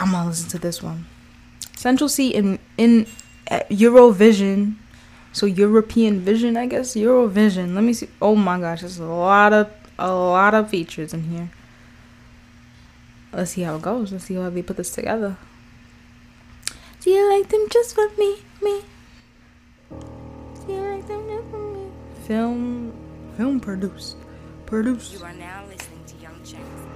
I'm gonna listen to this one. Central Cee in in uh, Eurovision, so European Vision, I guess Eurovision. Let me see. Oh my gosh, there's a lot of a lot of features in here. Let's see how it goes. Let's see how they put this together. Do you like them just for me, me? Do you like them just for me? Film, film produced, produced. You are now listening to Young Chance.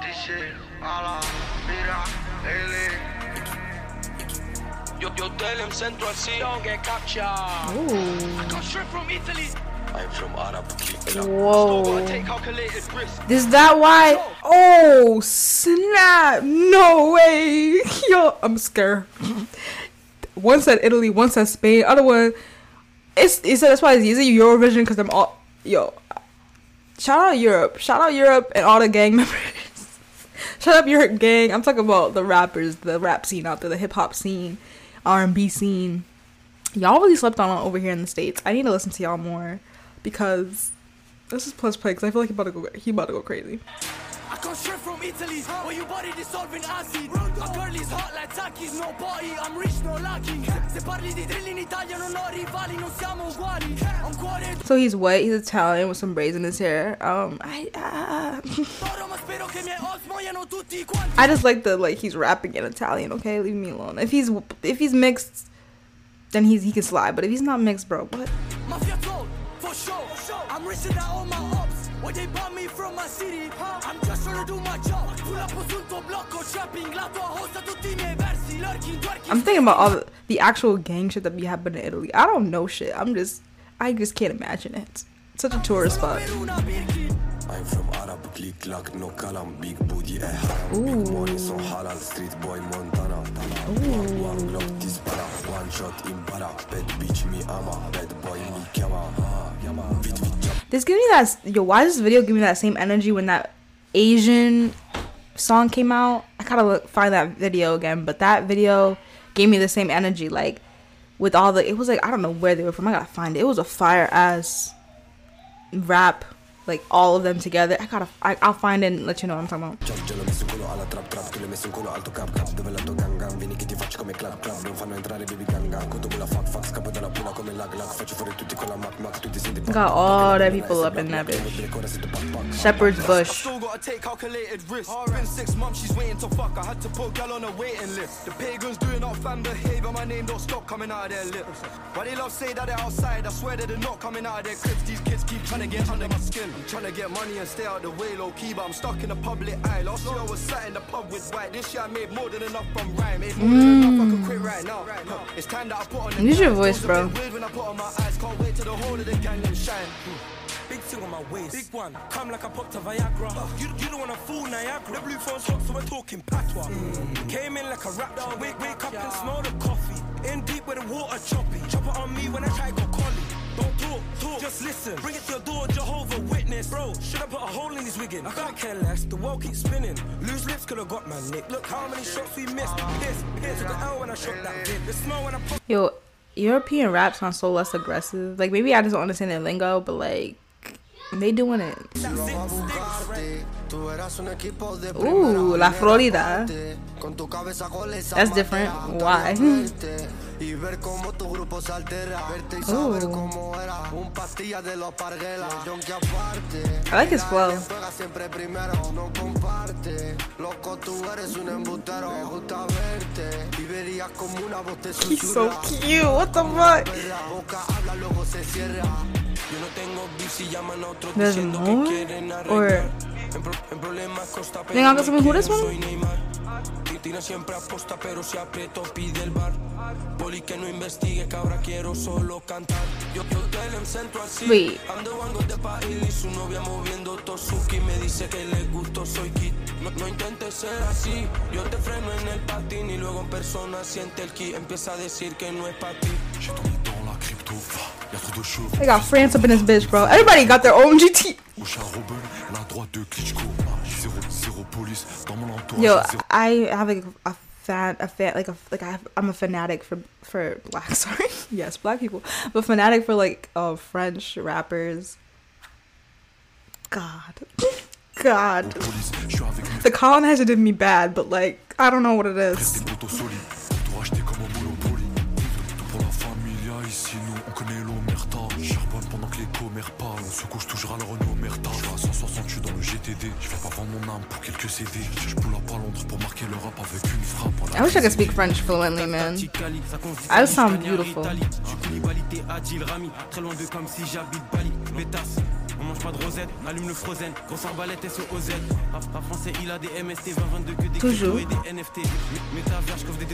Dice a la mira, ele. Yo, yo tell him Central Cee. Don't get captured. Ooh. Got straight from Italy. I'm from Arab. Whoa. gotta take calculated risk. Is that why? Oh snap! No way! Yo, I'm scared. one said Italy, one said Spain. Other one, it's it said that's why it's easy Eurovision because I'm all yo. Shout out Europe! Shout out Europe and all the gang members. Shout out Europe gang! I'm talking about the rappers, the rap scene out there, the hip hop scene, R and B scene. Y'all really slept on over here in the states. I need to listen to y'all more because this is plus play because I feel like he about to go he about to go crazy. I come straight from Italy, where you body dissolving acid. My girl is hot like Takis, no body, I'm rich, no lucky. Se parli di drill in Italia non ho rivali, non siamo uguali. Ho un cuore So he's white, he's Italian with some braids in his hair. Um, I uh, d'oro, ma spero che i miei host muoiano tutti quanti. I just like the like he's rapping in Italian. Okay, leave me alone. If he's if he's mixed, then he's he can slide. But if he's not mixed, bro, what? Mafia told, for sure. I'm richer than all my ops. Where they bought me from my city. I'm just trying to do my job. Pull up sul tuo blocco, trapping. La tua hosta tutti i miei versi. Lurking, twerking. I'm thinking about all the, the actual gang shit that be happening in Italy. I don't know shit. I'm just I just can't imagine it. Such a tourist spot. Per una Birkin. I'm from Arab, click clack, no kalam, big booty, eh haram. Big money, so halal, street boy, Montana. One, one glock, dispara, one shot, impara. Bad bitch, me ama, bad boy, me kama. This give me that yo. Why does this video give me that same energy when that Asian song came out? I gotta look find that video again, but that video gave me the same energy. Like with all the, it was like I don't know where they were from. I gotta find it. It was a fire ass rap, like all of them together. I gotta, I, I'll find it and let you know what I'm talking about. Jump, gelo, messo in culo alla trap, trap. Tu l'hai messo in culo alto, cap, cap. Dove la tua gang, gang. Vieni che ti faccio come clap, clap. Non fanno entrare, baby, gang, gang. Conto la fuck, fuck. Scappo dalla pula come lag, lag. Faccio fuori tutti con la mac, mac. Tu senti Got all that people up in that bitch. Shepherd's Bush. Still gotta take calculated risks. Been six months, she's waiting to fuck. I had to put gal on a waiting list. The pagans doing up fan behavior. My name don't stop coming out of their lips. Why they love say that they're outside? I swear that they're not coming out of their cribs. These kids keep trying to get under my skin. I'm trying to get money and stay out the way low key, but I'm stuck in the public eye. Last year I was sat in the pub with white. This year I made more than enough from rhyme. Made more than enough. I could quit right now. It's time that I put on the Use your voice, bro. bit Weird when I put on my eyes. Can't wait till the whole of the gang them shine. Big thing on my waist. Big one. Come like I popped a Viagra. You, you don't wanna fool Niagara. The blue phone's hot, so we're talking patois. Mm. Came in like a raptor. Wake, wake up and smell the coffee. In deep where the water choppy. Chop it on me when I try go just listen. Bring it to your door, Jehovah Witness. Bro, should I put a hole in his wiggin? I can't care less, the world keeps spinning. Loose lips could have got my nick. Look how many shots we missed. Piss, piss, the L when I shot that vid. The smell when I pop. Yo, European rap sounds so less aggressive. Like maybe I just don't understand their lingo, but like they doing it. Ooh, La Florida. ¿eh? That's different. Why? Y ver cómo tu grupo se altera, verte y Ooh. saber cómo era un pastilla de los parguelas. Aunque aparte, I like his flow. juega siempre primero, no comparte. Loco, tú eres un embustero, me gusta verte. Y verías como una voz te He's so cute. What the fuck? La boca habla, luego se cierra. Yo no tengo beef y llaman a otros diciendo que quieren Or arreglar. En, who que soy Neymar. Y tira siempre aposta pero si aprieto pide el bar. Poli que no investigue que ahora quiero solo cantar. Yo, yo te le centro así. Ando vango de país y su novia moviendo Tosuki. Me dice que le gusto soy kid. No, no intentes ser así. Yo te freno en el patín y luego en persona siente el ki. Empieza a decir que no es para ti. They got France up in this bitch, bro. Everybody got their own GT. Yo, I have like a fan, a fan, like a like I have, I'm a fanatic for for black. Sorry, yes, black people, but fanatic for like uh French rappers. God, God. Police, je suis avec The colonizer did me bad, but like, I don't know what it is. Dans le GTD. Je vais pas vendre mon âme pour quelques CD. Je pull à pas Londres pour marquer le rap avec une frappe. I wish I could speak French fluently, man. I sound beautiful. Je suis Koulibaly, Adil, Rami, très loin de comme si j'habite Bali. Bétasse, on mange pas de rosette, allume le frozen, grosse arbalète SOZ. Rap, rap français, il a des MST, 2022 que des Toujours. et des NFT. Métavers, je coffre des.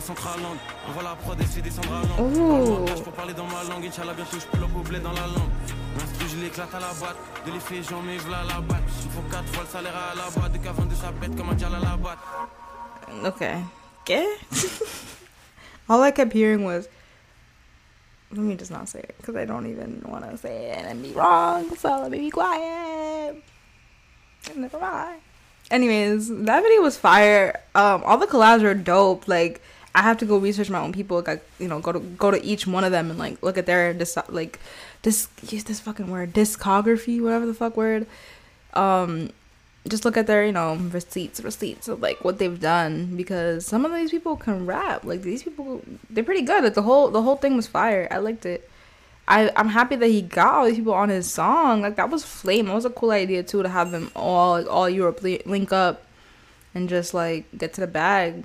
On voit la prod et c'est descendre à peux parler dans ma langue, Inch'Allah, bientôt je au bled dans la langue. L'instru, je l'éclate à la boîte. De l'effet, j'en mets la batte. Il faut 4 fois le salaire à la boîte. De qu'avant de sa pète comme un dial à la boîte. Okay. Okay. All I kept hearing was. Let me just not say it because I don't even want to say it and be wrong. So let me be quiet. Never mind. Anyways, that video was fire. Um, all the collabs were dope. Like, I have to go research my own people. Like, you know, go to go to each one of them and like look at their dis like, this use this fucking word discography, whatever the fuck word. Um, just look at their you know receipts receipts of like what they've done because some of these people can rap. Like these people they're pretty good. Like the whole the whole thing was fire. I liked it. I i'm happy that he got all these people on his song. Like that was flame. That was a cool idea too to have them all like, all europe li- link up and just like get to the bag.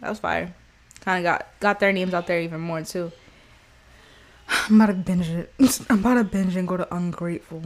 That was fire. Kind of got got their names out there even more too. I'm about to binge it. I'm about to binge and go to ungrateful